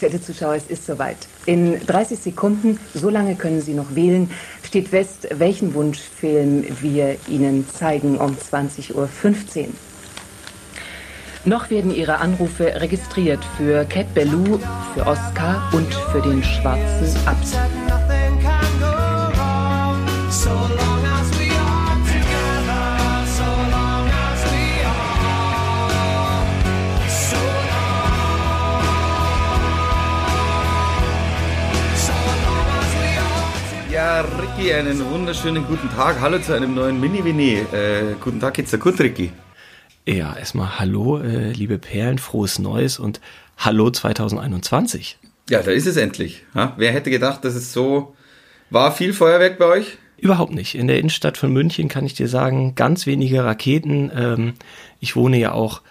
Verehrte Zuschauer, es ist soweit. In 30 Sekunden, so lange können Sie noch wählen, steht fest, welchen Wunschfilm wir Ihnen zeigen um 20.15 Uhr. Noch werden Ihre Anrufe registriert für Cat Ballou, für Oscar und für den schwarzen Abs. Ja, Ricky, einen wunderschönen guten Tag. Hallo zu einem neuen Mini-Vini. Äh, guten Tag, geht's dir gut, Ricky? Ja, erstmal Hallo, äh, liebe Perlen, frohes Neues und Hallo 2021. Ja, da ist es endlich. Ha? Wer hätte gedacht, dass es so war? Viel Feuerwerk bei euch? Überhaupt nicht. In der Innenstadt von München kann ich dir sagen, ganz wenige Raketen. Ähm, ich wohne ja auch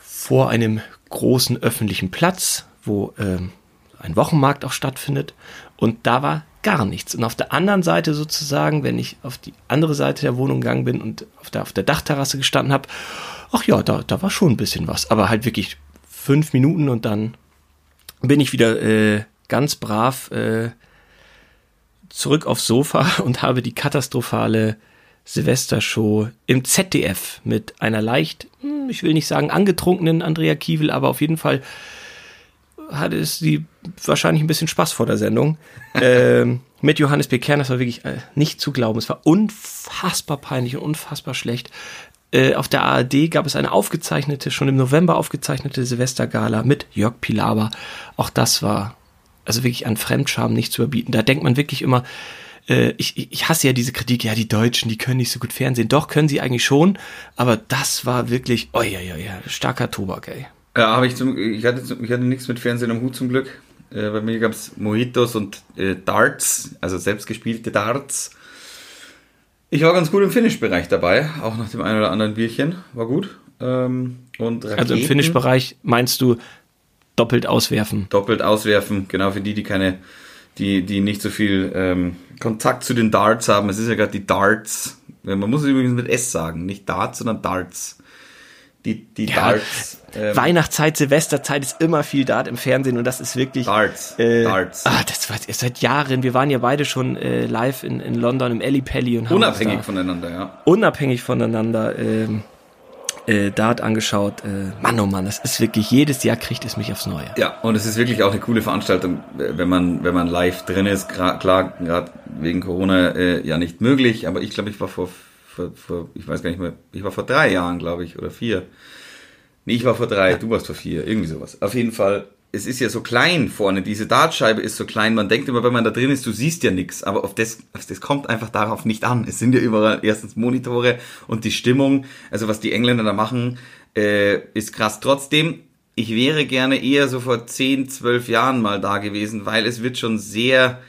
vor einem großen öffentlichen Platz, wo ähm, ein Wochenmarkt auch stattfindet. Und da war gar nichts. Und auf der anderen Seite sozusagen, wenn ich auf die andere Seite der Wohnung gegangen bin und auf der, auf der Dachterrasse gestanden habe, ach ja, da, da war schon ein bisschen was. Aber halt wirklich fünf Minuten und dann bin ich wieder äh, ganz brav äh, zurück aufs Sofa und habe die katastrophale Silvestershow im ZDF mit einer leicht, hm, ich will nicht sagen angetrunkenen Andrea Kiewel, aber auf jeden Fall hatte es die wahrscheinlich ein bisschen Spaß vor der Sendung. ähm, mit Johannes B. Kern, das war wirklich äh, nicht zu glauben. Es war unfassbar peinlich und unfassbar schlecht. Äh, auf der ARD gab es eine aufgezeichnete, schon im November aufgezeichnete Silvestergala mit Jörg Pilawa. Auch das war also wirklich an Fremdscham nicht zu überbieten. Da denkt man wirklich immer, äh, ich, ich hasse ja diese Kritik, ja, die Deutschen, die können nicht so gut Fernsehen. Doch, können sie eigentlich schon, aber das war wirklich, ja, ja, ja, starker Tobak, ey. Ja, habe ich zum, ich hatte, ich hatte nichts mit Fernsehen am Hut zum Glück. Äh, bei mir gab es Mojitos und äh, Darts, also selbstgespielte Darts. Ich war ganz gut im Finish-Bereich dabei, auch nach dem einen oder anderen Bierchen, war gut. Ähm, und Raketen, also im Finish-Bereich meinst du doppelt auswerfen? Doppelt auswerfen, genau für die, die keine, die, die nicht so viel ähm, Kontakt zu den Darts haben. Es ist ja gerade die Darts. Man muss es übrigens mit S sagen, nicht Darts, sondern Darts die, die ja, Darts. Ähm, Weihnachtszeit, Silvesterzeit ist immer viel Dart im Fernsehen und das ist wirklich. Darts. Äh, Darts. Ah, das war seit Jahren. Wir waren ja beide schon äh, live in, in London im Ellie Pelli und haben Unabhängig voneinander, ja. Unabhängig voneinander ähm, äh, Dart angeschaut. Äh, Mann, oh Mann, das ist wirklich, jedes Jahr kriegt es mich aufs Neue. Ja, und es ist wirklich auch eine coole Veranstaltung, wenn man, wenn man live drin ist. Gra klar, gerade wegen Corona äh, ja nicht möglich, aber ich glaube, ich war vor vor, vor, ich weiß gar nicht mehr, ich war vor drei Jahren, glaube ich, oder vier. Nee, ich war vor drei, du warst vor vier, irgendwie sowas. Auf jeden Fall, es ist ja so klein vorne, diese Dartscheibe ist so klein, man denkt immer, wenn man da drin ist, du siehst ja nichts, aber auf das, auf das kommt einfach darauf nicht an. Es sind ja überall erstens Monitore und die Stimmung, also was die Engländer da machen, äh, ist krass. Trotzdem, ich wäre gerne eher so vor zehn, zwölf Jahren mal da gewesen, weil es wird schon sehr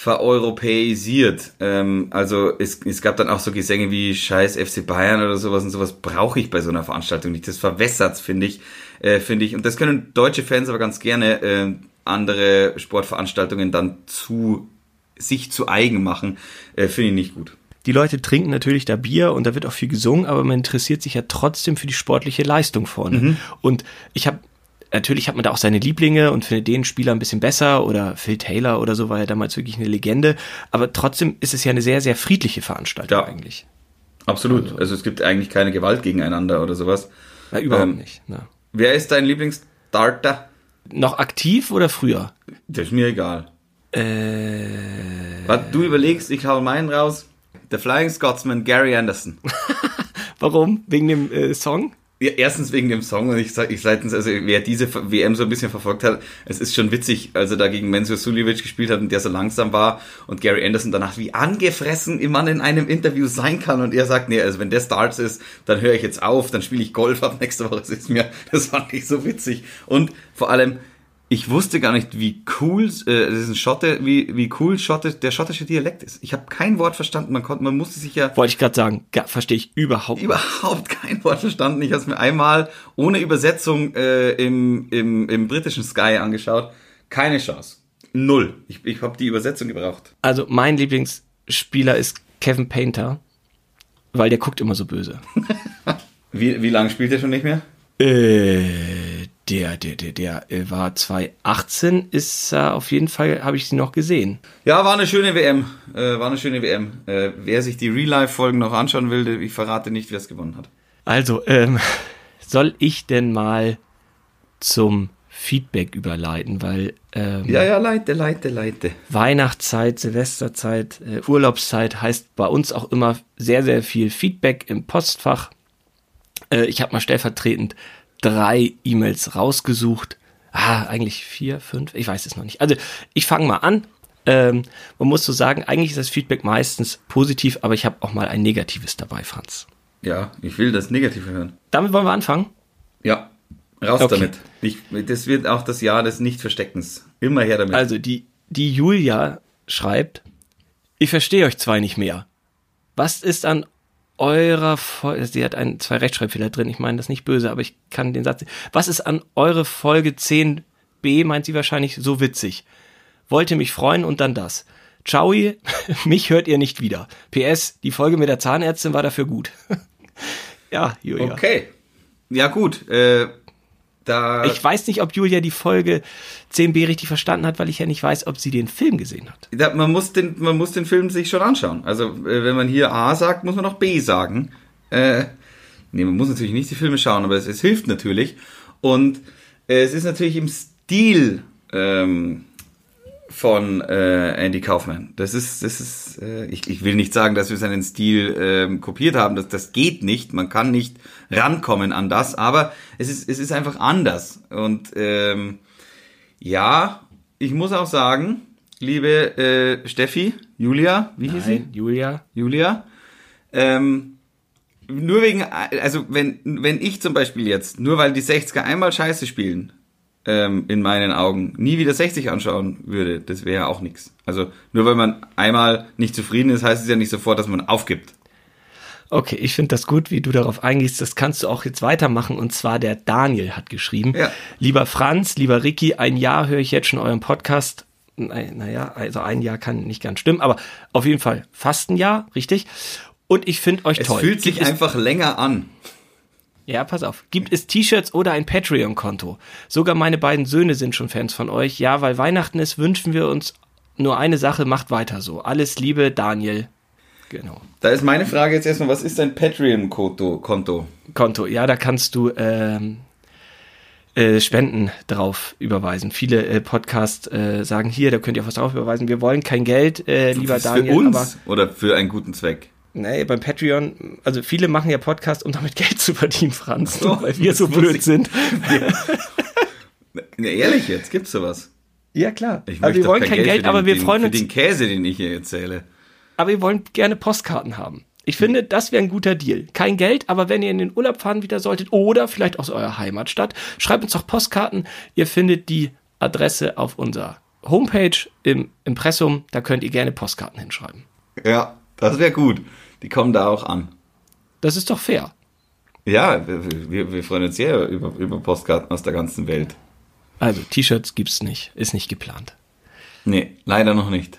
vereuropäisiert. Ähm, also es, es gab dann auch so Gesänge wie Scheiß FC Bayern oder sowas und sowas brauche ich bei so einer Veranstaltung nicht. Das verwässert, finde ich, äh, finde ich. Und das können deutsche Fans aber ganz gerne äh, andere Sportveranstaltungen dann zu sich zu eigen machen, äh, finde ich nicht gut. Die Leute trinken natürlich da Bier und da wird auch viel gesungen, aber man interessiert sich ja trotzdem für die sportliche Leistung vorne. Mhm. Und ich habe natürlich hat man da auch seine Lieblinge und findet den Spieler ein bisschen besser oder Phil Taylor oder so war ja damals wirklich eine Legende. Aber trotzdem ist es ja eine sehr, sehr friedliche Veranstaltung ja, eigentlich. Absolut. Also, also, es gibt eigentlich keine Gewalt gegeneinander oder sowas. Na, überhaupt ähm, nicht. Na. Wer ist dein Lieblingsdarter? Noch aktiv oder früher? Das ist mir egal. Äh, Was du überlegst, ich hau meinen raus. Der Flying Scotsman Gary Anderson. Warum? Wegen dem äh, Song? Ja, erstens wegen dem Song und ich sag, ich seitens, also wer diese WM so ein bisschen verfolgt hat, es ist schon witzig, als er da gegen Mensur Suljovic gespielt hat und der so langsam war und Gary Anderson danach wie angefressen im Mann in einem Interview sein kann und er sagt, nee, also wenn der Starts ist, dann höre ich jetzt auf, dann spiele ich Golf ab nächste Woche, das ist mir, das fand ich so witzig. Und vor allem, ich wusste gar nicht, wie cool, äh, das ist ein Schotte, wie, wie cool Schotte, der schottische Dialekt ist. Ich habe kein Wort verstanden. Man konnte, man musste sich ja. Wollte ich gerade sagen, ja, verstehe ich überhaupt. Überhaupt kein Wort verstanden. Ich habe es mir einmal ohne Übersetzung äh, im, im, im britischen Sky angeschaut. Keine Chance. Null. Ich, ich habe die Übersetzung gebraucht. Also mein Lieblingsspieler ist Kevin Painter, weil der guckt immer so böse. wie, wie lange spielt er schon nicht mehr? Äh Der, der, der, der äh, war 2018, ist äh, auf jeden Fall, habe ich sie noch gesehen. Ja, war eine schöne WM. Äh, war eine schöne WM. Äh, wer sich die Real-Life-Folgen noch anschauen will, ich verrate nicht, wer es gewonnen hat. Also, ähm, soll ich denn mal zum Feedback überleiten, weil ähm, Ja, ja, leite, leite, leite. Weihnachtszeit, Silvesterzeit, äh, Urlaubszeit heißt bei uns auch immer sehr, sehr viel Feedback im Postfach. Äh, ich habe mal stellvertretend drei E-Mails rausgesucht. Ah, eigentlich vier, fünf, ich weiß es noch nicht. Also ich fange mal an. Ähm, man muss so sagen, eigentlich ist das Feedback meistens positiv, aber ich habe auch mal ein negatives dabei, Franz. Ja, ich will das Negative hören. Damit wollen wir anfangen. Ja, raus Okay. damit. Ich, das wird auch das Jahr des Nicht-Versteckens. Immer her damit. Also die, die Julia schreibt, ich verstehe euch zwei nicht mehr. Was ist an eurer Folge, sie hat ein, zwei Rechtschreibfehler drin, ich meine das nicht böse, aber ich kann den Satz, was ist an eure Folge 10b, meint sie wahrscheinlich, so witzig? Wollte mich freuen und dann das. Ciao, mich hört ihr nicht wieder. PS, die Folge mit der Zahnärztin war dafür gut. ja, Julia. Okay. Ja, gut. Äh, da. Ich weiß nicht, ob Julia die Folge 10b richtig verstanden hat, weil ich ja nicht weiß, ob sie den Film gesehen hat. da, man, muss den, man muss den Film sich schon anschauen. Also, äh, wenn man hier A sagt, muss man auch B sagen. Äh, nee, man muss natürlich nicht die Filme schauen, aber es, es hilft natürlich. Und äh, es ist natürlich im Stil ähm, von äh, Andy Kaufman. Das ist, das ist, äh, ich, ich will nicht sagen, dass wir seinen Stil ähm, kopiert haben. Das, das geht nicht. Man kann nicht rankommen an das, aber es ist, es ist einfach anders. Und ähm, ja, ich muss auch sagen, liebe äh, Steffi, Julia, wie hieß sie? Nein, Julia. Julia. Ähm, nur wegen, also wenn, wenn ich zum Beispiel jetzt, nur weil die 60er einmal scheiße spielen, ähm, in meinen Augen, nie wieder 60 anschauen würde, das wäre ja auch nix. Also nur weil man einmal nicht zufrieden ist, heißt es ja nicht sofort, dass man aufgibt. Okay, ich finde das gut, wie du darauf eingehst. Das kannst du auch jetzt weitermachen. Und zwar der Daniel hat geschrieben. Ja. Lieber Franz, lieber Ricky, ein Jahr höre ich jetzt schon euren Podcast. Naja, also ein Jahr kann nicht ganz stimmen, aber auf jeden Fall fast ein Jahr, richtig? Und ich finde euch Es toll. fühlt sich Gibt es- einfach länger an. Ja, pass auf. Gibt es T-Shirts oder ein Patreon-Konto? Sogar meine beiden Söhne sind schon Fans von euch. Ja, weil Weihnachten ist, wünschen wir uns nur eine Sache, macht weiter so. Alles Liebe, Daniel. Genau. Da ist meine Frage jetzt erstmal, was ist dein Patreon-Konto? Konto? Konto. Ja, da kannst du ähm, äh, Spenden drauf überweisen. Viele äh, Podcasts äh, sagen hier, da könnt ihr was drauf überweisen. Wir wollen kein Geld, äh, lieber Für Daniel. uns oder für einen guten Zweck? Aber nee, beim Patreon, also viele machen ja Podcasts, um damit Geld zu verdienen, Franz, So, weil wir so blöd ich. sind. Ja, ehrlich jetzt, gibt's sowas? Ja, klar. Ich aber möchte wir wollen kein Geld, für aber den, wir den, freuen für uns. den Käse, den ich hier erzähle. aber wir wollen gerne Postkarten haben. Ich finde, das wäre ein guter Deal. Kein Geld, aber wenn ihr in den Urlaub fahren wieder solltet oder vielleicht aus eurer Heimatstadt, schreibt uns doch Postkarten. Ihr findet die Adresse auf unserer Homepage im Impressum. Da könnt ihr gerne Postkarten hinschreiben. Ja, das wäre gut. Die kommen da auch an. Das ist doch fair. Ja, wir, wir, wir freuen uns sehr über, über Postkarten aus der ganzen Welt. Also, T-Shirts gibt's nicht. Ist nicht geplant. Nee, leider noch nicht.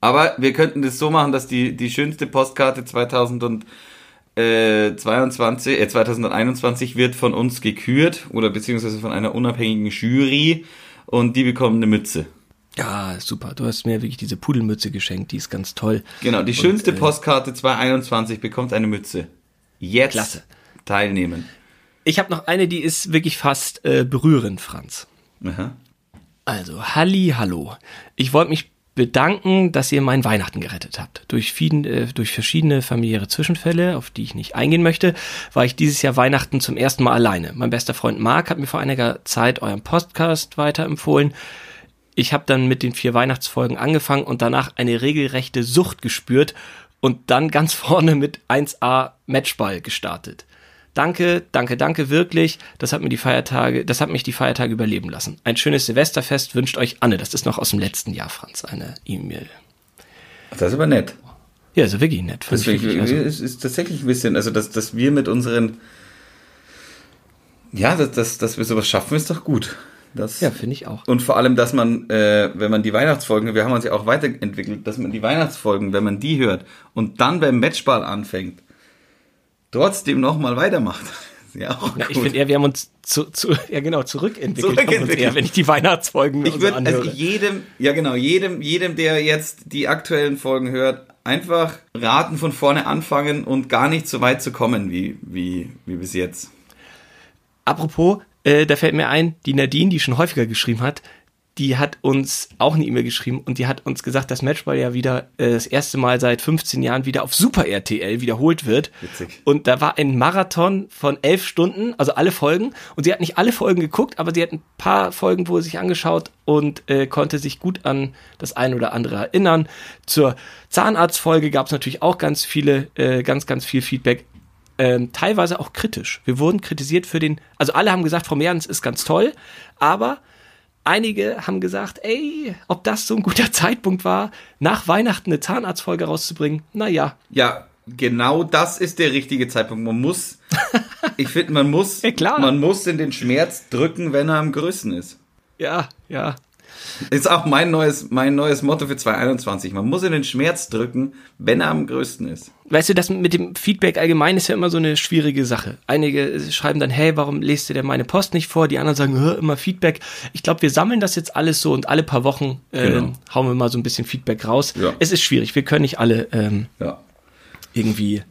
Aber wir könnten das so machen, dass die, die schönste Postkarte 2022, äh, 2021 wird von uns gekürt oder beziehungsweise von einer unabhängigen Jury und die bekommen eine Mütze. Ja, super. Du hast mir wirklich diese Pudelmütze geschenkt. Die ist ganz toll. Genau, die schönste Postkarte 2021 bekommt eine Mütze. Jetzt Klasse. teilnehmen. Ich habe noch eine, die ist wirklich fast äh, berührend, Franz. Aha. Also, Halli, hallo. Ich wollte mich bedanken, dass ihr meinen Weihnachten gerettet habt. Durch, vielen, äh, durch verschiedene familiäre Zwischenfälle, auf die ich nicht eingehen möchte, war ich dieses Jahr Weihnachten zum ersten Mal alleine. Mein bester Freund Marc hat mir vor einiger Zeit euren Podcast weiterempfohlen. Ich habe dann mit den vier Weihnachtsfolgen angefangen und danach eine regelrechte Sucht gespürt und dann ganz vorne mit 1A Matchball gestartet. Danke, danke, danke wirklich. Das hat mir die Feiertage, das hat mich die Feiertage überleben lassen. Ein schönes Silvesterfest wünscht euch Anne. Das ist noch aus dem letzten Jahr, Franz, eine E-Mail. Das ist aber nett. Ja, also wirklich nett. Das wirklich, also, es ist tatsächlich ein bisschen, also dass, dass wir mit unseren, ja, dass, dass, dass wir sowas schaffen, ist doch gut. Das, ja, finde ich auch. Und vor allem, dass man, äh, wenn man die Weihnachtsfolgen, wir haben uns ja auch weiterentwickelt, dass man die Weihnachtsfolgen, wenn man die hört und dann beim Matchball anfängt, trotzdem nochmal weitermacht. Ja, auch Na, ich finde eher, wir haben uns zu, zu, ja genau, zurückentwickelt, Zurückentwickelt. eher, wenn ich die Weihnachtsfolgen Ich würde also anhöre. jedem, ja genau, jedem, jedem, der jetzt die aktuellen Folgen hört, einfach raten von vorne anfangen und gar nicht so weit zu kommen wie, wie, wie bis jetzt. Apropos, äh, da fällt mir ein, die Nadine, die schon häufiger geschrieben hat, die hat uns auch eine E-Mail geschrieben und die hat uns gesagt, dass Matchball ja wieder äh, das erste Mal seit 15 Jahren wieder auf Super RTL wiederholt wird. Witzig. Und da war ein Marathon von elf Stunden, also alle Folgen. Und sie hat nicht alle Folgen geguckt, aber sie hat ein paar Folgen wohl sich angeschaut und äh, konnte sich gut an das eine oder andere erinnern. Zur Zahnarztfolge gab es natürlich auch ganz viele, äh, ganz, ganz viel Feedback ähm, teilweise auch kritisch. Wir wurden kritisiert für den, also alle haben gesagt, Frau Mehrens ist ganz toll, aber einige haben gesagt, ey, ob das so ein guter Zeitpunkt war, nach Weihnachten eine Zahnarztfolge rauszubringen, naja, Ja, genau das ist der richtige Zeitpunkt. Man muss, ich finde, man muss, Ja, klar. man muss in den Schmerz drücken, wenn er am größten ist. ja, ja. Ist auch mein neues, mein neues Motto für 2021. Man muss in den Schmerz drücken, wenn er am größten ist. Weißt du, das mit dem Feedback allgemein ist ja immer so eine schwierige Sache. Einige schreiben dann, hey, warum lest du denn meine Post nicht vor? Die anderen sagen, "Hör, immer Feedback. Ich glaube, wir sammeln das jetzt alles so und alle paar Wochen äh, Genau. hauen wir mal so ein bisschen Feedback raus. Ja. Es ist schwierig, wir können nicht alle ähm, Ja, irgendwie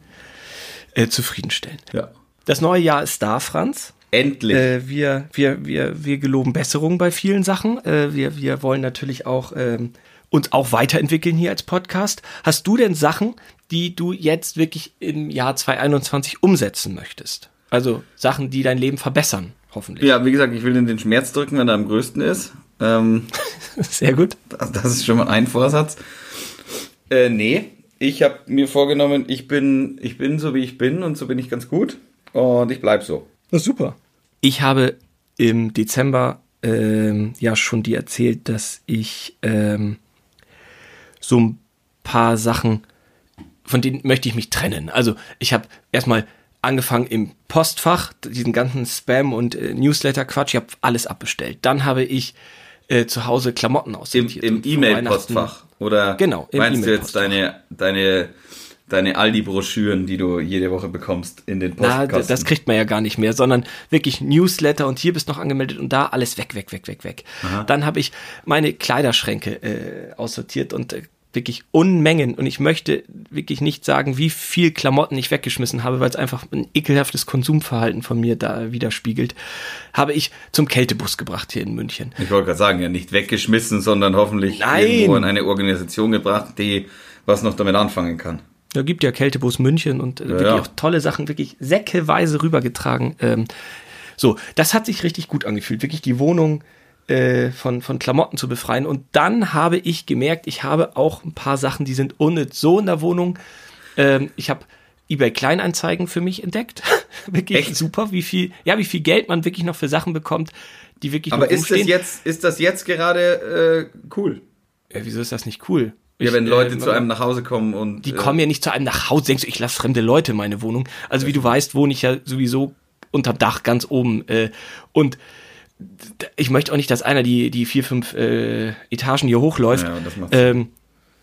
äh, zufriedenstellen. ja. Das neue Jahr ist da, Franz. Endlich. Äh, wir, wir, wir, wir geloben Besserung bei vielen Sachen. Äh, wir, wir wollen natürlich auch ähm, uns auch weiterentwickeln hier als Podcast. Hast du denn Sachen, die du jetzt wirklich im Jahr 2021 umsetzen möchtest? Also Sachen, die dein Leben verbessern, hoffentlich. ja, wie gesagt, ich will in den Schmerz drücken, wenn er am größten ist. Ähm, Sehr gut. das, das ist schon mal ein Vorsatz. Äh, nee, ich habe mir vorgenommen, ich bin, ich bin so wie ich bin und so bin ich ganz gut. Und ich bleib so. Das ist super. Ich habe im Dezember ähm, ja schon dir erzählt, dass ich ähm, so ein paar Sachen, von denen möchte ich mich trennen. Also ich habe erstmal angefangen im Postfach, diesen ganzen Spam und äh, Newsletter-Quatsch, ich habe alles abbestellt. Dann habe ich äh, zu Hause Klamotten Im, aussortiert. im vor E-Mail-Postfach. Oder Genau, im meinst du jetzt deine, deine, deine Aldi-Broschüren, die du jede Woche bekommst, in den Na, Postkasten? d- das kriegt man ja gar nicht mehr, sondern wirklich Newsletter und hier bist noch angemeldet und da alles weg, weg, weg, weg, weg. Dann habe ich meine Kleiderschränke äh, aussortiert und äh, wirklich Unmengen und ich möchte wirklich nicht sagen, wie viel Klamotten ich weggeschmissen habe, weil es einfach ein ekelhaftes Konsumverhalten von mir da widerspiegelt, habe ich zum Kältebus gebracht hier in München. Ich wollte gerade sagen, ja, nicht weggeschmissen, sondern hoffentlich Nein. irgendwo in eine Organisation gebracht, die was noch damit anfangen kann. Da gibt ja Kältebus München und äh, wirklich ja. auch tolle Sachen, wirklich säckeweise rübergetragen. Ähm, so, das hat sich richtig gut angefühlt, wirklich die Wohnung äh, von, von Klamotten zu befreien. Und dann habe ich gemerkt, ich habe auch ein paar Sachen, die sind unnütz so in der Wohnung. Ähm, ich habe eBay Kleinanzeigen für mich entdeckt. wirklich Echt? super, wie viel, ja, wie viel Geld man wirklich noch für Sachen bekommt, die wirklich Aber ist das rumstehen. jetzt, ist das jetzt gerade äh, cool? ja, wieso ist das nicht cool? Ja, wenn Leute äh, zu einem nach Hause kommen und Die äh, kommen ja nicht zu einem nach Hause, denkst du, ich lasse fremde Leute in meine Wohnung. Also wie du weißt, wohne ich ja sowieso unterm Dach ganz oben. Äh, und ich möchte auch nicht, dass einer die, die vier, fünf äh, Etagen hier hochläuft. Ja, das ähm,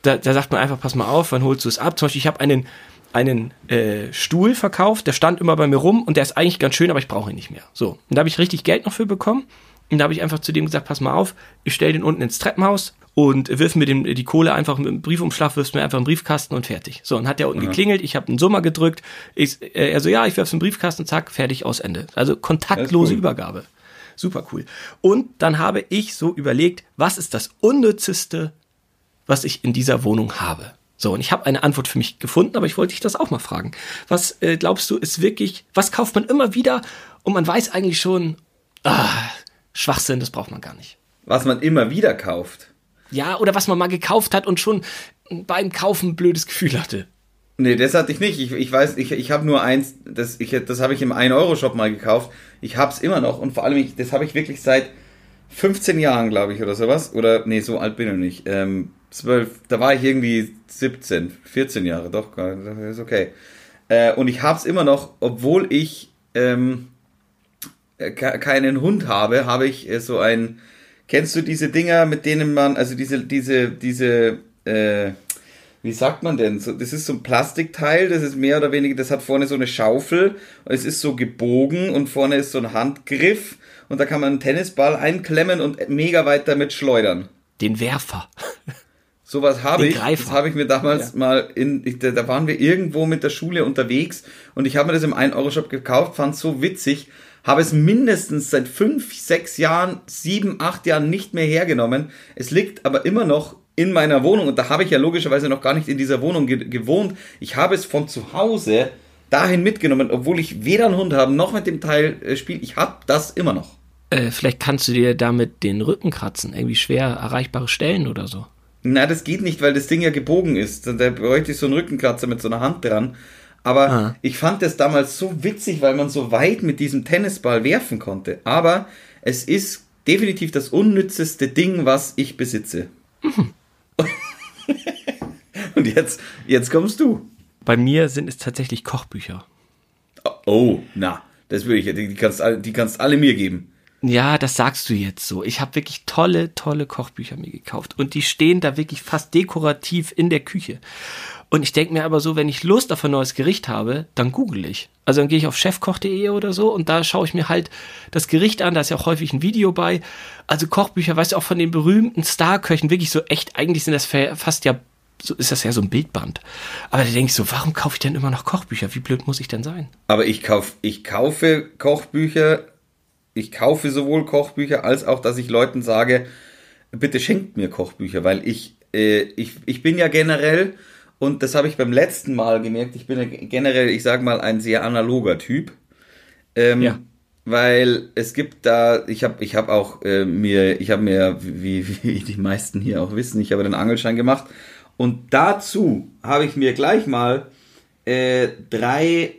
da, da sagt man einfach, pass mal auf, wann holst du es ab? Zum Beispiel, ich habe einen, einen äh, Stuhl verkauft, der stand immer bei mir rum und der ist eigentlich ganz schön, aber ich brauche ihn nicht mehr. So, und da habe ich richtig Geld noch für bekommen. Und da habe ich einfach zu dem gesagt, pass mal auf, ich stelle den unten ins Treppenhaus und wirf mir den, die Kohle einfach mit dem Briefumschlag, wirfst mir einfach einen Briefkasten und fertig. So, und hat der unten geklingelt, ich habe einen Summer gedrückt, ich, äh, er so, ja, ich werf's in den Briefkasten, zack, fertig, aus Ende. Also kontaktlose cool. Übergabe. Super cool. Und dann habe ich so überlegt, was ist das Unnützeste, was ich in dieser Wohnung habe? So, und ich habe eine Antwort für mich gefunden, aber ich wollte dich das auch mal fragen. Was äh, glaubst du, ist wirklich, was kauft man immer wieder und man weiß eigentlich schon, ah, Schwachsinn, das braucht man gar nicht. was man immer wieder kauft. Ja, oder was man mal gekauft hat und schon beim Kaufen ein blödes Gefühl hatte. Nee, das hatte ich nicht. Ich, ich weiß, ich, ich habe nur eins, das, das habe ich im 1-Euro-Shop mal gekauft. Ich hab's immer noch und vor allem, ich, das habe ich wirklich seit 15 Jahren, glaube ich, oder sowas. Oder, nee, so alt bin ich nicht. Ähm, 12, da war ich irgendwie 17, 14 Jahre, doch, ist okay. Äh, und ich hab's immer noch, obwohl ich ähm, äh, ke- keinen Hund habe, habe ich äh, so ein, kennst du diese Dinger, mit denen man, also diese, diese, diese, äh, wie sagt man denn? So, das ist so ein Plastikteil, das ist mehr oder weniger, das hat vorne so eine Schaufel, es ist so gebogen und vorne ist so ein Handgriff und da kann man einen Tennisball einklemmen und mega weit damit schleudern. Den Werfer. Sowas habe ich. Greifer. Das habe ich mir damals ja. mal in, ich, da waren wir irgendwo mit der Schule unterwegs und ich habe mir das im 1-Euro-Shop gekauft, fand es so witzig, habe es mindestens seit fünf, sechs Jahren, sieben, acht Jahren nicht mehr hergenommen. Es liegt aber immer noch in meiner Wohnung und da habe ich ja logischerweise noch gar nicht in dieser Wohnung ge gewohnt. Ich habe es von zu Hause dahin mitgenommen, obwohl ich weder einen Hund habe noch mit dem Teil äh, spiele. Ich habe das immer noch. Äh, vielleicht kannst du dir damit den Rücken kratzen, irgendwie schwer erreichbare Stellen oder so. Na, das geht nicht, weil das Ding ja gebogen ist. Da bräuchte ich so einen Rückenkratzer mit so einer Hand dran. Aber ah. ich fand das damals so witzig, weil man so weit mit diesem Tennisball werfen konnte. Aber es ist definitiv das unnützeste Ding, was ich besitze. Mhm. Und jetzt, jetzt kommst du. Bei mir sind es tatsächlich Kochbücher. Oh, na, das würde ich, die kannst, die kannst alle mir geben. Ja, das sagst du jetzt so. Ich habe wirklich tolle, tolle Kochbücher mir gekauft und die stehen da wirklich fast dekorativ in der Küche. Und ich denke mir aber so, wenn ich Lust auf ein neues Gericht habe, dann google ich. Also dann gehe ich auf chefkoch.de oder so und da schaue ich mir halt das Gericht an, da ist ja auch häufig ein Video bei. Also Kochbücher, weißt du, auch von den berühmten Starköchen, wirklich so echt, eigentlich sind das fast ja, so ist das ja so ein Bildband. Aber da denke ich so, warum kaufe ich denn immer noch Kochbücher? Wie blöd muss ich denn sein? Aber ich kauf, ich kaufe Kochbücher, ich kaufe sowohl Kochbücher als auch, dass ich Leuten sage, bitte schenkt mir Kochbücher, weil ich, äh, ich, ich bin ja generell, und das habe ich beim letzten Mal gemerkt. Ich bin generell, ich sage mal, ein sehr analoger Typ. Ähm, ja. Weil es gibt da, ich habe ich hab auch äh, mir, ich habe mir, wie, wie die meisten hier auch wissen, ich habe den Angelschein gemacht. Und dazu habe ich mir gleich mal äh, drei,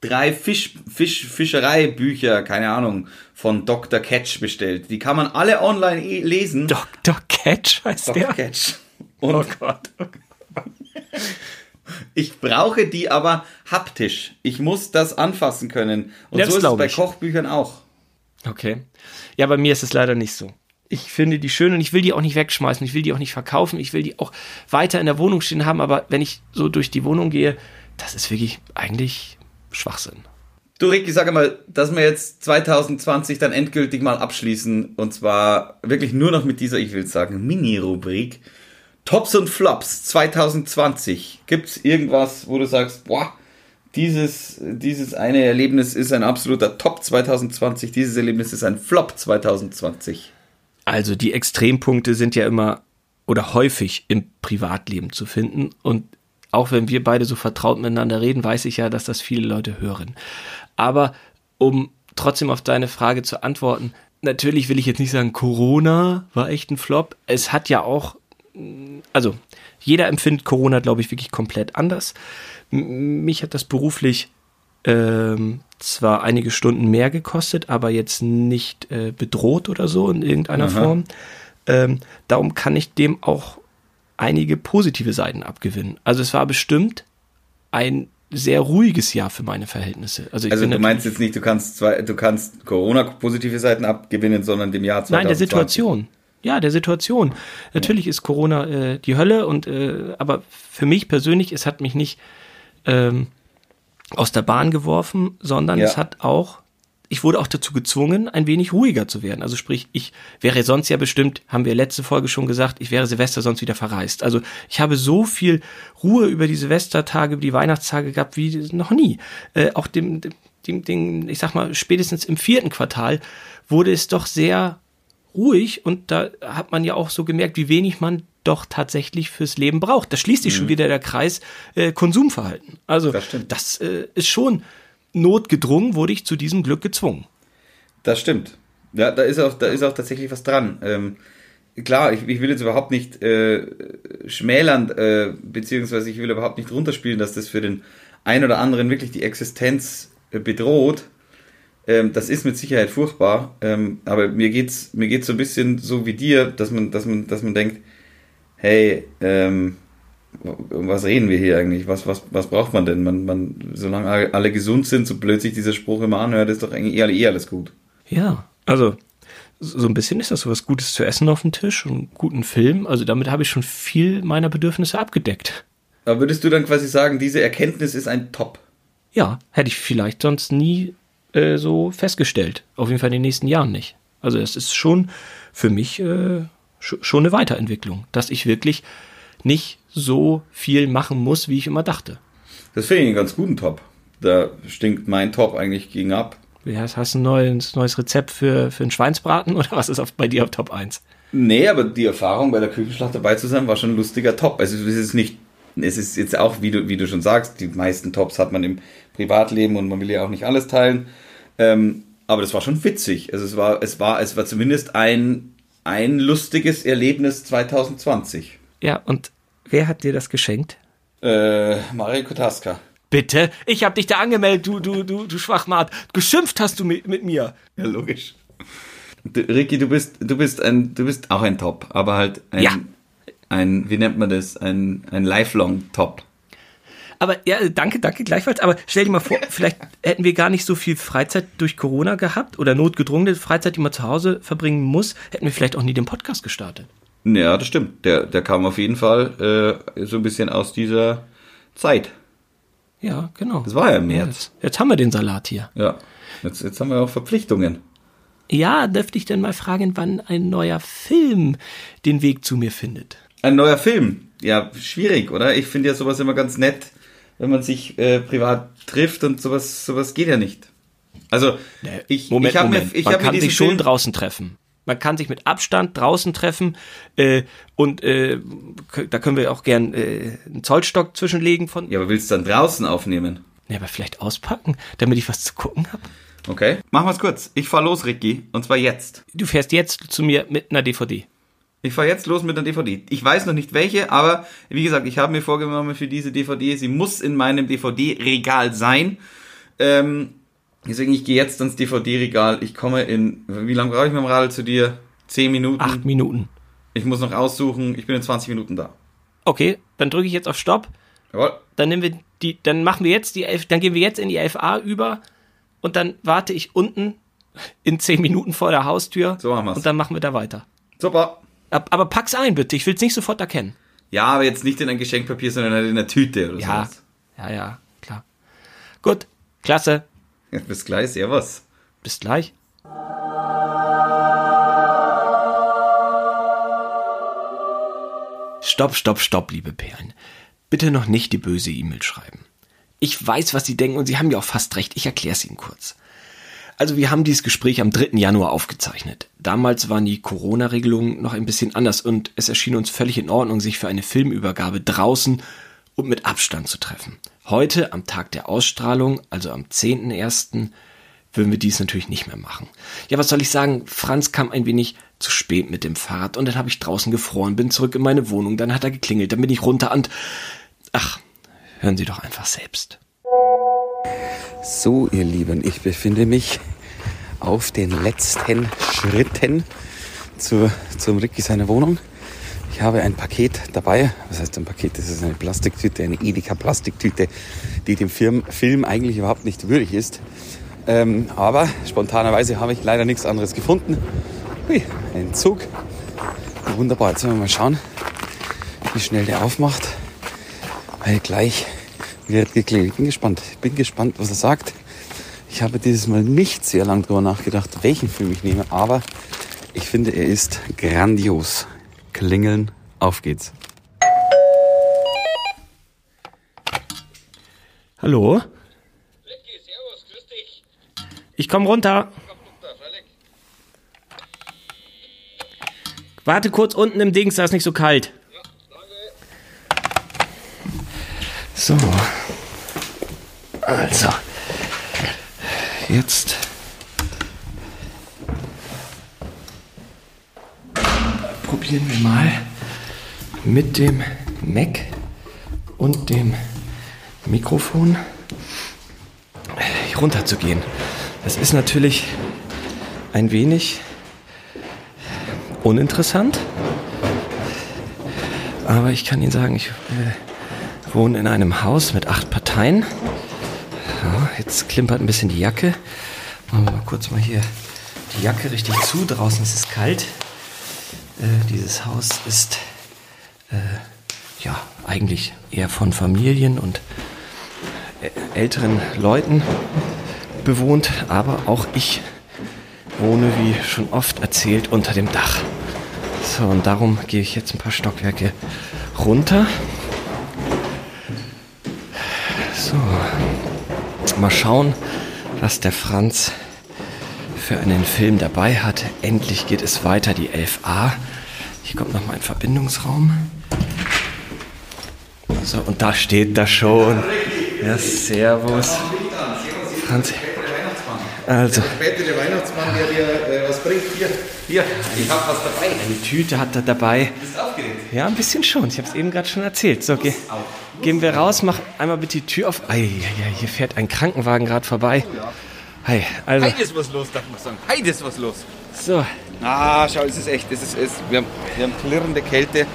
drei Fisch, Fisch, Fischereibücher, keine Ahnung, von Dr. Catch bestellt. Die kann man alle online eh lesen. Dr. Catch heißt Dr. der? Catch. Und oh Gott. Oh Gott. Ich brauche die aber haptisch. Ich muss das anfassen können. Und das so ist es bei ich. Kochbüchern auch. Okay. Ja, bei mir ist es leider nicht so. Ich finde die schön und ich will die auch nicht wegschmeißen. Ich will die auch nicht verkaufen. Ich will die auch weiter in der Wohnung stehen haben. Aber wenn ich so durch die Wohnung gehe, das ist wirklich eigentlich Schwachsinn. Du, Ricky, sag mal, dass wir jetzt 2020 dann endgültig mal abschließen. Und zwar wirklich nur noch mit dieser, ich will sagen, Mini-Rubrik. Tops und Flops 2020. Gibt's irgendwas, wo du sagst, boah, dieses, dieses eine Erlebnis ist ein absoluter Top 2020, dieses Erlebnis ist ein Flop 2020? Also die Extrempunkte sind ja immer oder häufig im Privatleben zu finden und auch wenn wir beide so vertraut miteinander reden, weiß ich ja, dass das viele Leute hören. Aber um trotzdem auf deine Frage zu antworten, natürlich will ich jetzt nicht sagen, Corona war echt ein Flop. Es hat ja auch also jeder empfindet Corona, glaube ich, wirklich komplett anders. Mich hat das beruflich ähm, zwar einige Stunden mehr gekostet, aber jetzt nicht äh, bedroht oder so in irgendeiner Aha. Form. Ähm, darum kann ich dem auch einige positive Seiten abgewinnen. Also es war bestimmt ein sehr ruhiges Jahr für meine Verhältnisse. Also, also du meinst jetzt nicht, du kannst zwei, du kannst Corona positive Seiten abgewinnen, sondern dem Jahr 2020. Nein, der Situation ja, der Situation. Natürlich ist Corona äh, die Hölle und äh, aber für mich persönlich, es hat mich nicht ähm, aus der Bahn geworfen, sondern ja. es hat auch, ich wurde auch dazu gezwungen, ein wenig ruhiger zu werden. Also sprich, ich wäre sonst ja bestimmt, haben wir letzte Folge schon gesagt, ich wäre Silvester sonst wieder verreist. Also ich habe so viel Ruhe über die Silvestertage, über die Weihnachtstage gehabt wie noch nie. Äh, auch dem, dem, dem, ich sag mal, spätestens im vierten Quartal wurde es doch sehr ruhig und da hat man ja auch so gemerkt, wie wenig man doch tatsächlich fürs Leben braucht. Da schließt sich mhm. schon wieder der Kreis äh, Konsumverhalten. Also das, das äh, ist schon notgedrungen, wurde ich zu diesem Glück gezwungen. Das stimmt. Ja, da ist auch, da ist auch tatsächlich was dran. Ähm, klar, ich, ich will jetzt überhaupt nicht äh, schmälern, äh, beziehungsweise ich will überhaupt nicht runterspielen, dass das für den einen oder anderen wirklich die Existenz äh, bedroht. Ähm, das ist mit Sicherheit furchtbar, ähm, aber mir geht's mir geht's so ein bisschen so wie dir, dass man dass man dass man denkt, hey, ähm, was reden wir hier eigentlich? Was was was braucht man denn? Man man solange alle gesund sind, so blöd sich dieser Spruch immer anhört, ist doch eigentlich eh, eh alles gut. Ja, also so ein bisschen ist das so was Gutes zu essen auf dem Tisch und einen guten Film. Also damit habe ich schon viel meiner Bedürfnisse abgedeckt. Aber würdest du dann quasi sagen, diese Erkenntnis ist ein Top? Ja, hätte ich vielleicht sonst nie äh, so festgestellt. Auf jeden Fall in den nächsten Jahren nicht. Also es ist schon für mich äh, sch schon eine Weiterentwicklung, dass ich wirklich nicht so viel machen muss, wie ich immer dachte. Das finde ich einen ganz guten Top. Da stinkt mein Top eigentlich gegen ab. Heißt, hast du ein neues, neues Rezept für, für einen Schweinsbraten oder was ist auf, bei dir auf Top 1? Nee, aber die Erfahrung bei der Küchenschlacht dabei zu sein, war schon ein lustiger Top. Also es ist nicht, es ist jetzt auch, wie du, wie du schon sagst, die meisten Tops hat man im Privatleben und man will ja auch nicht alles teilen. Ähm, aber das war schon witzig. Also es war, es war, es war zumindest ein, ein lustiges Erlebnis 2020. Ja, und wer hat dir das geschenkt? Äh, Mario Kotaska. Bitte? Ich hab dich da angemeldet, du, du, du, du Schwachmat. Geschimpft hast du mit, mit mir. Ja, logisch. Du, Ricky, du bist, du bist ein, du bist auch ein Top, aber halt ein, Ja. ein, wie nennt man das? Ein, ein lifelong Top. Aber ja, danke, danke gleichfalls. Aber stell dir mal vor, vielleicht hätten wir gar nicht so viel Freizeit durch Corona gehabt oder notgedrungene Freizeit, die man zu Hause verbringen muss, hätten wir vielleicht auch nie den Podcast gestartet. Ja, das stimmt. Der, der kam auf jeden Fall äh, so ein bisschen aus dieser Zeit. Ja, genau. Das war ja im März. Jetzt, jetzt haben wir den Salat hier. Ja. Jetzt, jetzt haben wir auch Verpflichtungen. Ja, dürfte ich denn mal fragen, wann ein neuer Film den Weg zu mir findet? Ein neuer Film. Ja, schwierig, oder? Ich finde ja sowas immer ganz nett, wenn man sich äh, privat trifft und sowas, sowas geht ja nicht. Also, ich, Moment, ich habe mir, ich Man hab mir kann sich schon Film, draußen treffen. Man kann sich mit Abstand draußen treffen äh, und äh, da können wir auch gern äh, einen Zollstock zwischenlegen von. Ja, aber willst du dann draußen aufnehmen? Ja, aber vielleicht auspacken, damit ich was zu gucken habe. Okay. Machen wir's kurz. Ich fahr los, Ricky. Und zwar jetzt. Du fährst jetzt zu mir mit einer DVD. Ich fahr jetzt los mit einer DVD. Ich weiß noch nicht welche, aber wie gesagt, ich habe mir vorgenommen für diese DVD, sie muss in meinem DVD-Regal sein. Ähm, deswegen, ich gehe jetzt ans DVD-Regal. Ich komme in, wie lange brauche ich mit dem Radl zu dir? Zehn Minuten. Acht Minuten. Ich muss noch aussuchen. Ich bin in 20 Minuten da. Okay, dann drücke ich jetzt auf Stopp. Jawohl. Dann nehmen wir die, dann machen wir jetzt die elf, dann gehen wir jetzt in die FA über und dann warte ich unten in zehn Minuten vor der Haustür. So machen wir's. Und dann machen wir da weiter. Super. Ab- Aber pack's ein, bitte. Ich will's nicht sofort erkennen. Ja, aber jetzt nicht in ein Geschenkpapier, sondern halt in einer Tüte oder Ja, sowas. ja, ja, klar. Gut, klasse. Ja, bis gleich, servus. Bis gleich. Stopp, stopp, stopp, liebe Perlen. Bitte noch nicht die böse E-Mail schreiben. Ich weiß, was Sie denken und Sie haben ja auch fast recht. Ich erkläre es Ihnen kurz. Also wir haben dieses Gespräch am 3. Januar aufgezeichnet. Damals waren die Corona-Regelungen noch ein bisschen anders und es erschien uns völlig in Ordnung, sich für eine Filmübergabe draußen und mit Abstand zu treffen. Heute, am Tag der Ausstrahlung, also am 10.01., würden wir dies natürlich nicht mehr machen. Ja, was soll ich sagen? Franz kam ein wenig zu spät mit dem Fahrrad und dann habe ich draußen gefroren, bin zurück in meine Wohnung, dann hat er geklingelt, dann bin ich runter und... Ach, hören Sie doch einfach selbst. So, ihr Lieben, ich befinde mich auf den letzten Schritten zu, zum Ricky seiner Wohnung. Ich habe ein Paket dabei. Was heißt ein Paket? Das ist eine Plastiktüte, eine Edeka-Plastiktüte, die dem Film, eigentlich überhaupt nicht würdig ist. Ähm, aber spontanerweise habe ich leider nichts anderes gefunden. Hui, ein Zug. Wunderbar, jetzt werden wir mal schauen, wie schnell der aufmacht. Weil gleich wird geklingelt. Ich bin gespannt. Ich bin gespannt, was er sagt. Ich habe dieses Mal nicht sehr lange darüber nachgedacht, welchen Film ich nehme, aber ich finde, er ist grandios. Klingeln, auf geht's. Hallo? Ricky, servus, grüß dich. Ich komm runter. Komm runter, freilich. Warte kurz unten im Dings, da ist nicht so kalt. Ja, danke. So. Also. Jetzt. Probieren wir mal mit dem Mac und dem Mikrofon runterzugehen. Das ist natürlich ein wenig uninteressant. Aber ich kann Ihnen sagen, ich äh, wohne in einem Haus mit acht Parteien. Ja, jetzt klimpert ein bisschen die Jacke. Machen wir mal kurz mal hier die Jacke richtig zu. Draußen ist es kalt. Äh, dieses Haus ist äh, ja eigentlich eher von Familien und äh, älteren Leuten bewohnt, aber auch ich wohne, wie schon oft erzählt, unter dem Dach. So, und darum gehe ich jetzt ein paar Stockwerke runter. So, mal schauen, was der Franz für einen Film dabei hat. Endlich geht es weiter, die 11a. Hier kommt noch mal ein Verbindungsraum. So, und da steht er schon. Ja, servus. Franz. Also, der Weihnachtsmann, der dir äh, was bringt. Hier, hier, ich habe was dabei. eine Tüte hat er dabei. Bist du aufgeregt? Ja, ein bisschen schon. Ich habe es eben gerade schon erzählt. So, geh, gehen wir raus, mach einmal bitte die Tür auf. Ei, ja, hier fährt ein Krankenwagen gerade vorbei. Hi, also, Heute ist was los, darf man sagen. Heute ist was los. so. Ah, schau, es ist echt, es ist, es, wir, haben, wir haben klirrende Kälte.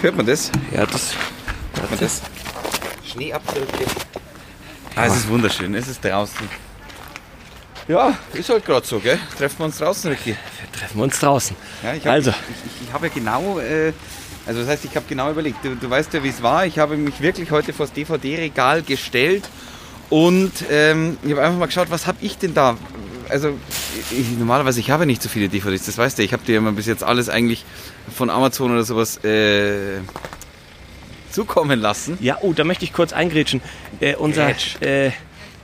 Hört man das? Ja, das. Hört man das? Schneeabdrücke. Ah, es ist wunderschön, es ist draußen. Ja, ist halt gerade so, gell? Treffen wir uns draußen, Ricky. Wir treffen uns draußen. Ja, ich hab, Also. ich, ich, ich habe ja genau, äh, also das heißt, ich habe genau überlegt, du, du weißt ja, wie es war. Ich habe mich wirklich heute vor das DVD-Regal gestellt und ähm, ich habe einfach mal geschaut, was habe ich denn da? Also ich, normalerweise, ich habe nicht so viele DVDs, das weißt du, ich habe dir immer bis jetzt alles eigentlich von Amazon oder sowas äh, zukommen lassen. Ja, oh, da möchte ich kurz eingrätschen. Äh, unser äh,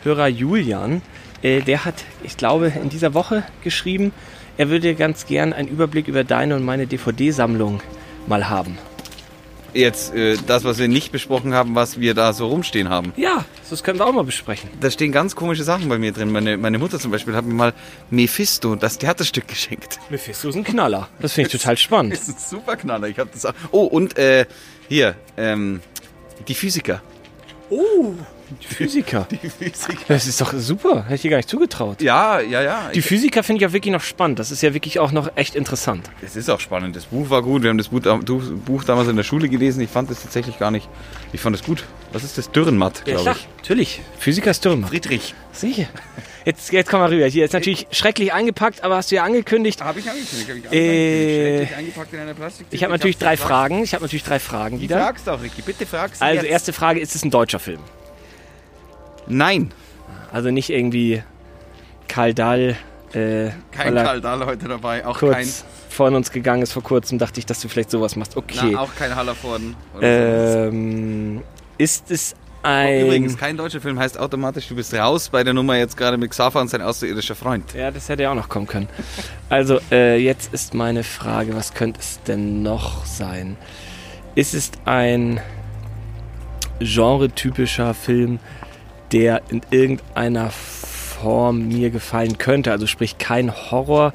Hörer Julian, äh, der hat, ich glaube, in dieser Woche geschrieben, er würde ganz gern einen Überblick über deine und meine DVD-Sammlung mal haben. Jetzt äh, das, was wir nicht besprochen haben, was wir da so rumstehen haben. Ja, das können wir auch mal besprechen. Da stehen ganz komische Sachen bei mir drin. Meine, meine Mutter zum Beispiel hat mir mal Mephisto, das Theaterstück geschenkt. Mephisto ist ein Knaller. Das finde ich total spannend. ist ein super Knaller. Ich habe das auch. Oh, und äh, hier, ähm, die Physiker. Oh, Physiker. Die Physiker. Das ist doch super. Hätte ich dir gar nicht zugetraut. Ja, ja, ja. Die Ich, Physiker finde ich auch wirklich noch spannend. Das ist ja wirklich auch noch echt interessant. es ist auch spannend. Das Buch war gut. Wir haben das Buch, damals in der Schule gelesen. Ich fand das tatsächlich gar nicht. Ich fand es gut. Was ist das? Dürrenmatt, glaube klar, ich. natürlich. Physiker ist Dürrenmatt. Friedrich. Sicher. Jetzt, jetzt komm mal rüber. Hier ist natürlich schrecklich eingepackt, aber hast du ja angekündigt. Habe ich angekündigt. Hab ich Äh, Schrecklich eingepackt in einer Plastiktüte. Ich habe natürlich drei gefragt. Fragen. Ich habe natürlich drei Fragen Die wieder. fragst du auch, Ricky. Bitte frag sie Also jetzt. erste Frage, ist es ein deutscher Film? Nein. Also nicht irgendwie Karl Dahl, äh, Kein Karl Dahl heute dabei. Auch kurz kein. von uns gegangen ist vor kurzem, dachte ich, dass du vielleicht sowas machst. Okay. Na, auch kein Hallervorden. ähm, ist es so. ein... Übrigens, kein deutscher Film heißt automatisch, du bist raus bei der Nummer jetzt gerade mit Xaver und sein außerirdischer Freund. Ja, das hätte ja auch noch kommen können. Also, äh, jetzt ist meine Frage, was könnte es denn noch sein? Ist es ein genretypischer Film, der in irgendeiner Form mir gefallen könnte? Also sprich kein Horror,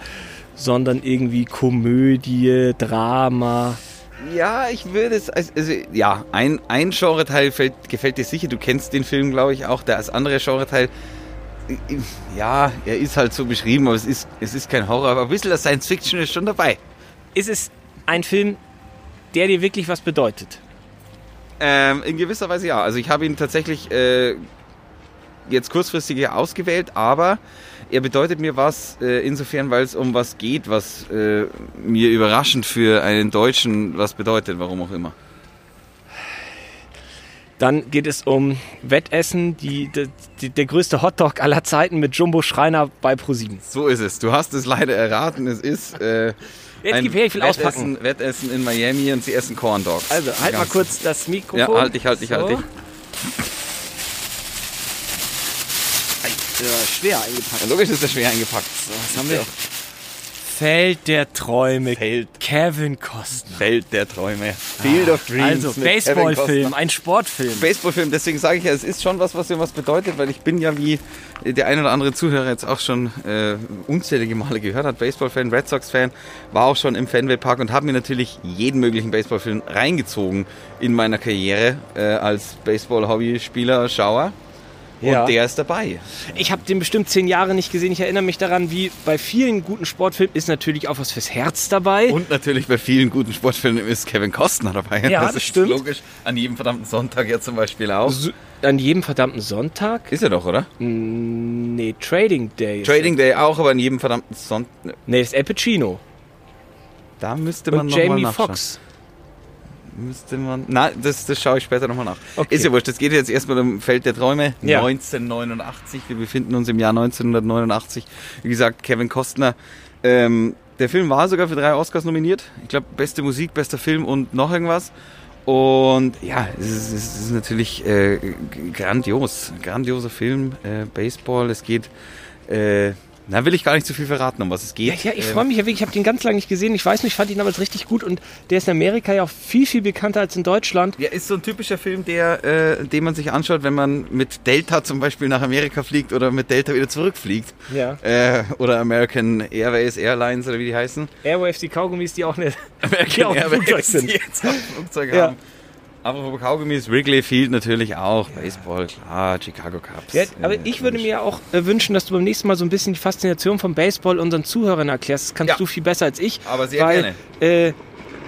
sondern irgendwie Komödie, Drama. Ja, ich würde es, also, ja, ein, ein Genreteil fällt, gefällt dir sicher, du kennst den Film, glaube ich, auch, der als andere Genreteil, ja, er ist halt so beschrieben, aber es ist, es ist kein Horror, aber ein bisschen Science Fiction ist schon dabei. Ist es ein Film, der dir wirklich was bedeutet? Ähm, in gewisser Weise ja. Also ich habe ihn tatsächlich äh, jetzt kurzfristig hier ausgewählt, aber er bedeutet mir was, äh, insofern, weil es um was geht, was äh, mir überraschend für einen Deutschen was bedeutet, warum auch immer. Dann geht es um Wettessen, die, die, der größte Hotdog aller Zeiten mit Jumbo Schreiner bei ProSieben. So ist es. Du hast es leider erraten. Es ist äh, Jetzt gib her, ich will auspacken. Wettessen, Wettessen in Miami und sie essen Corn Dogs. Also, halt mal kurz das Mikrofon. Ja, halt dich, halt dich, halt dich. Ja, schwer eingepackt. Ja, logisch ist er schwer eingepackt. Was haben wir? Feld der Träume. Feld. Kevin Costner. Feld der Träume. Field of Dreams. Also, Baseballfilm, ein Sportfilm. Baseballfilm, deswegen sage ich ja, es ist schon was, was mir was bedeutet, weil ich bin ja, wie der ein oder andere Zuhörer jetzt auch schon äh, unzählige Male gehört hat, Baseballfan, Red Sox-Fan, war auch schon im Fenway Park und habe mir natürlich jeden möglichen Baseballfilm reingezogen in meiner Karriere äh, als Baseball-Hobby-Spieler, Schauer. Und Ja. der ist dabei. Ich habe den bestimmt zehn Jahre nicht gesehen. Ich erinnere mich daran, wie bei vielen guten Sportfilmen ist natürlich auch was fürs Herz dabei. Und natürlich bei vielen guten Sportfilmen ist Kevin Costner dabei. Ja, das ist stimmt. logisch. An jedem verdammten Sonntag ja zum Beispiel auch. So- An jedem verdammten Sonntag? Ist er doch, oder? Nee, Trading Day. Trading Day auch, aber an jedem verdammten Sonntag. Nee, das ist Al Pacino. Da müsste man Und noch mal Jamie nachschauen. Foxx. Müsste man. Nein, das, das schaue ich später nochmal nach. Okay. Ist ja wurscht. Es geht jetzt erstmal um Feld der Träume. Ja. 1989. Wir befinden uns im Jahr 1989. Wie gesagt, Kevin Costner. Ähm, der Film war sogar für drei Oscars nominiert. Ich glaube, beste Musik, bester Film und noch irgendwas. Und ja, es ist, es ist natürlich äh, grandios. Grandioser Film. Äh, Baseball. Es geht. Äh, na, will ich gar nicht zu viel verraten, um was es geht. Ja, ja, ich Ähm, freue mich ja wirklich. Ich habe den ganz lange nicht gesehen. Ich weiß nicht, ich fand ihn aber richtig gut und der ist in Amerika ja auch viel, viel bekannter als in Deutschland. Ja, ist so ein typischer Film, der, äh, den man sich anschaut, wenn man mit Delta zum Beispiel nach Amerika fliegt oder mit Delta wieder zurückfliegt. Ja. Äh, oder American Airways, Airlines oder wie die heißen. Airwaves, die Kaugummis, die auch eine American die auch ein Flugzeug sind. die jetzt auch ein Flugzeug Ja. haben. Aber Kaugummis, Wrigley Field natürlich auch, Baseball, klar, Chicago Cubs. Ja, aber ich würde mir auch äh, wünschen, dass du beim nächsten Mal so ein bisschen die Faszination vom Baseball unseren Zuhörern erklärst. Das kannst Ja. du viel besser als ich. Aber sehr weil, Äh,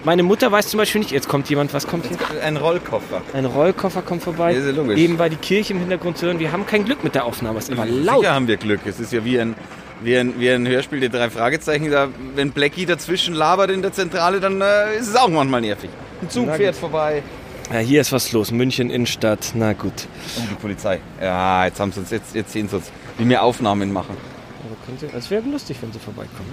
meine Mutter weiß zum Beispiel nicht, jetzt kommt jemand, was kommt hier? Ein Rollkoffer. Ein Rollkoffer kommt vorbei. Ja, ist ja logisch. Eben war die Kirche im Hintergrund zu hören. Wir haben kein Glück mit der Aufnahme. Es ist immer laut. Sicher haben wir Glück. Es ist ja wie ein, wie ein, wie ein Hörspiel, die drei Fragezeichen. Da, wenn Blackie dazwischen labert in der Zentrale, dann äh, ist es auch manchmal nervig. Ein Zug fährt vorbei. Ja, hier ist was los. München Innenstadt. Na gut. Oh, die Polizei. Ja, jetzt haben sie uns, jetzt, jetzt sehen sie uns, wie wir Aufnahmen machen. Es wäre lustig, wenn sie vorbeikommen.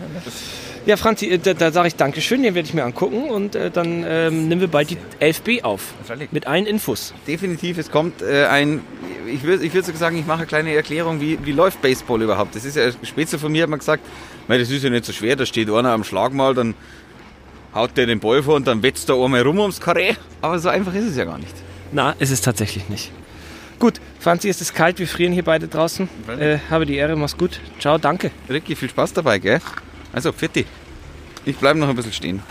Ja, Franzi, äh, da, da sage ich Dankeschön. Den werde ich mir angucken und äh, dann ähm, nehmen wir bald die 11b auf. Mit allen Infos. Definitiv, es kommt äh, ein, ich würde ich würd sogar sagen, ich mache eine kleine Erklärung, wie, wie läuft Baseball überhaupt. Das ist ja, Spätzle von mir hat man gesagt, "Mei, das ist ja nicht so schwer, da steht einer am Schlag mal, dann haut der den Ball vor und dann wetzt der einmal rum ums Karree. Aber so einfach ist es ja gar nicht. Na, ist es tatsächlich nicht. Gut, Franzi, es ist kalt. Wir frieren hier beide draußen. Äh, habe die Ehre, mach's gut. Ciao, danke. Ricky, viel Spaß dabei, gell? Also, Fitti. Ich bleibe noch ein bisschen stehen.